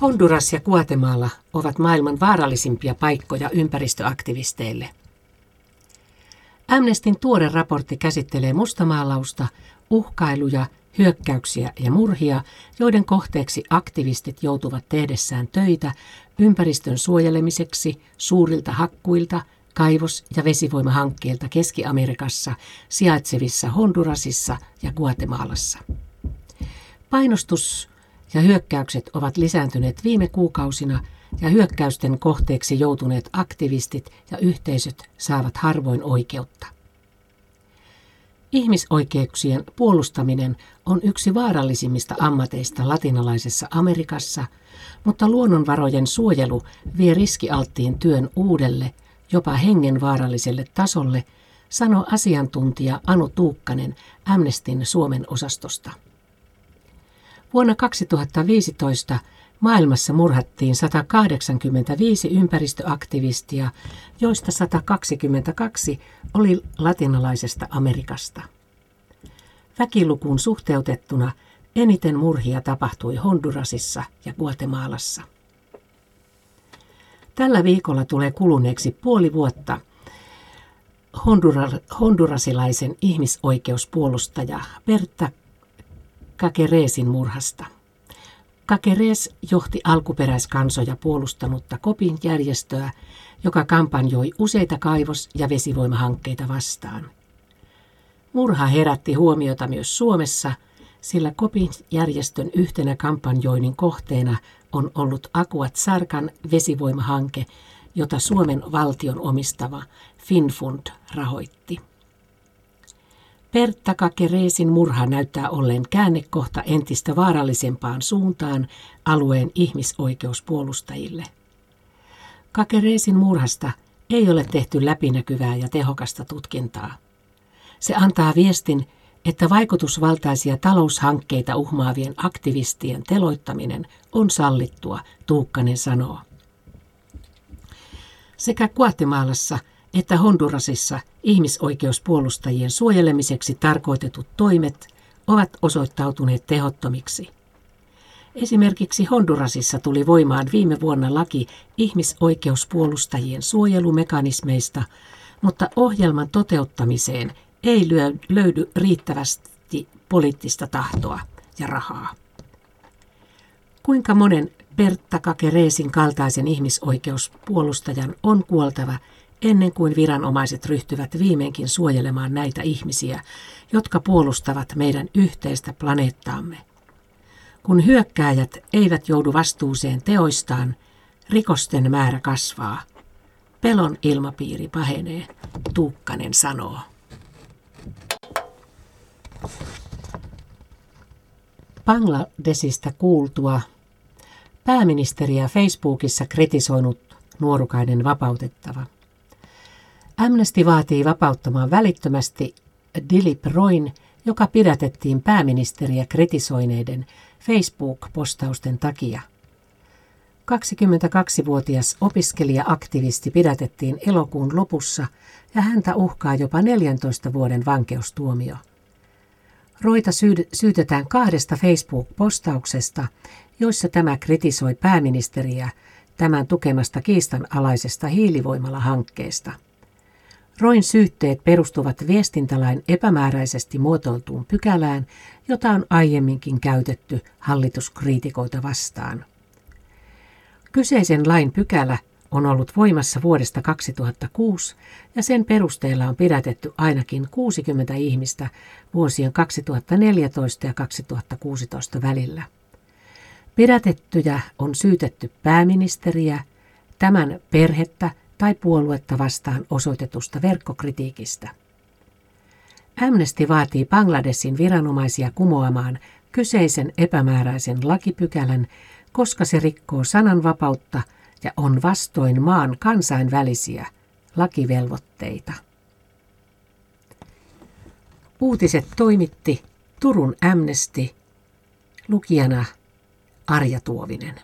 Honduras ja Guatemala ovat maailman vaarallisimpia paikkoja ympäristöaktivisteille. Amnestin tuore raportti käsittelee mustamaalausta, uhkailuja, hyökkäyksiä ja murhia, joiden kohteeksi aktivistit joutuvat tehdessään töitä ympäristön suojelemiseksi suurilta hakkuilta, kaivos- ja vesivoimahankkeilta Keski-Amerikassa sijaitsevissa Hondurasissa ja Guatemalassa. Painostus ja hyökkäykset ovat lisääntyneet viime kuukausina ja hyökkäysten kohteeksi joutuneet aktivistit ja yhteisöt saavat harvoin oikeutta. Ihmisoikeuksien puolustaminen on yksi vaarallisimmista ammateista latinalaisessa Amerikassa, mutta luonnonvarojen suojelu vie riskialttiin työn uudelle, jopa hengenvaaralliselle tasolle, sanoi asiantuntija Anu Tuukkanen Amnestin Suomen osastosta. Vuonna 2015 maailmassa murhattiin 185 ympäristöaktivistia, joista 122 oli latinalaisesta Amerikasta. Väkilukuun suhteutettuna eniten murhia tapahtui Hondurasissa ja Guatemalassa. Tällä viikolla tulee kuluneeksi puoli vuotta Hondura- hondurasilaisen ihmisoikeuspuolustaja Berta Kakereesin murhasta. Kakeres johti alkuperäiskansoja puolustanutta Kopin järjestöä, joka kampanjoi useita kaivos- ja vesivoimahankkeita vastaan. Murha herätti huomiota myös Suomessa, sillä Kopin järjestön yhtenä kampanjoinnin kohteena on ollut Akuat Sarkan vesivoimahanke, jota Suomen valtion omistava Finfund rahoitti. Pertta Kakereesin murha näyttää olleen käännekohta entistä vaarallisempaan suuntaan alueen ihmisoikeuspuolustajille. Kakereesin murhasta ei ole tehty läpinäkyvää ja tehokasta tutkintaa. Se antaa viestin, että vaikutusvaltaisia taloushankkeita uhmaavien aktivistien teloittaminen on sallittua, Tuukkanen sanoo. Sekä Guatemalassa että Hondurasissa ihmisoikeuspuolustajien suojelemiseksi tarkoitetut toimet ovat osoittautuneet tehottomiksi. Esimerkiksi Hondurasissa tuli voimaan viime vuonna laki ihmisoikeuspuolustajien suojelumekanismeista, mutta ohjelman toteuttamiseen ei löydy riittävästi poliittista tahtoa ja rahaa. Kuinka monen Pertta Kakereesin kaltaisen ihmisoikeuspuolustajan on kuoltava ennen kuin viranomaiset ryhtyvät viimeinkin suojelemaan näitä ihmisiä, jotka puolustavat meidän yhteistä planeettaamme. Kun hyökkääjät eivät joudu vastuuseen teoistaan, rikosten määrä kasvaa. Pelon ilmapiiri pahenee, Tuukkanen sanoo. Bangladesista kuultua pääministeriä Facebookissa kritisoinut nuorukainen vapautettava – Amnesty vaatii vapauttamaan välittömästi Dilip Roin, joka pidätettiin pääministeriä kritisoineiden Facebook-postausten takia. 22-vuotias opiskelija-aktivisti pidätettiin elokuun lopussa ja häntä uhkaa jopa 14 vuoden vankeustuomio. Roita syytetään kahdesta Facebook-postauksesta, joissa tämä kritisoi pääministeriä tämän tukemasta kiistanalaisesta hiilivoimala-hankkeesta. Roin syytteet perustuvat viestintälain epämääräisesti muotoiltuun pykälään, jota on aiemminkin käytetty hallituskriitikoita vastaan. Kyseisen lain pykälä on ollut voimassa vuodesta 2006 ja sen perusteella on pidätetty ainakin 60 ihmistä vuosien 2014 ja 2016 välillä. Pidätettyjä on syytetty pääministeriä, tämän perhettä tai puoluetta vastaan osoitetusta verkkokritiikistä. Amnesty vaatii Bangladesin viranomaisia kumoamaan kyseisen epämääräisen lakipykälän, koska se rikkoo sananvapautta ja on vastoin maan kansainvälisiä lakivelvoitteita. Uutiset toimitti Turun Amnesty, lukijana Arja Tuovinen.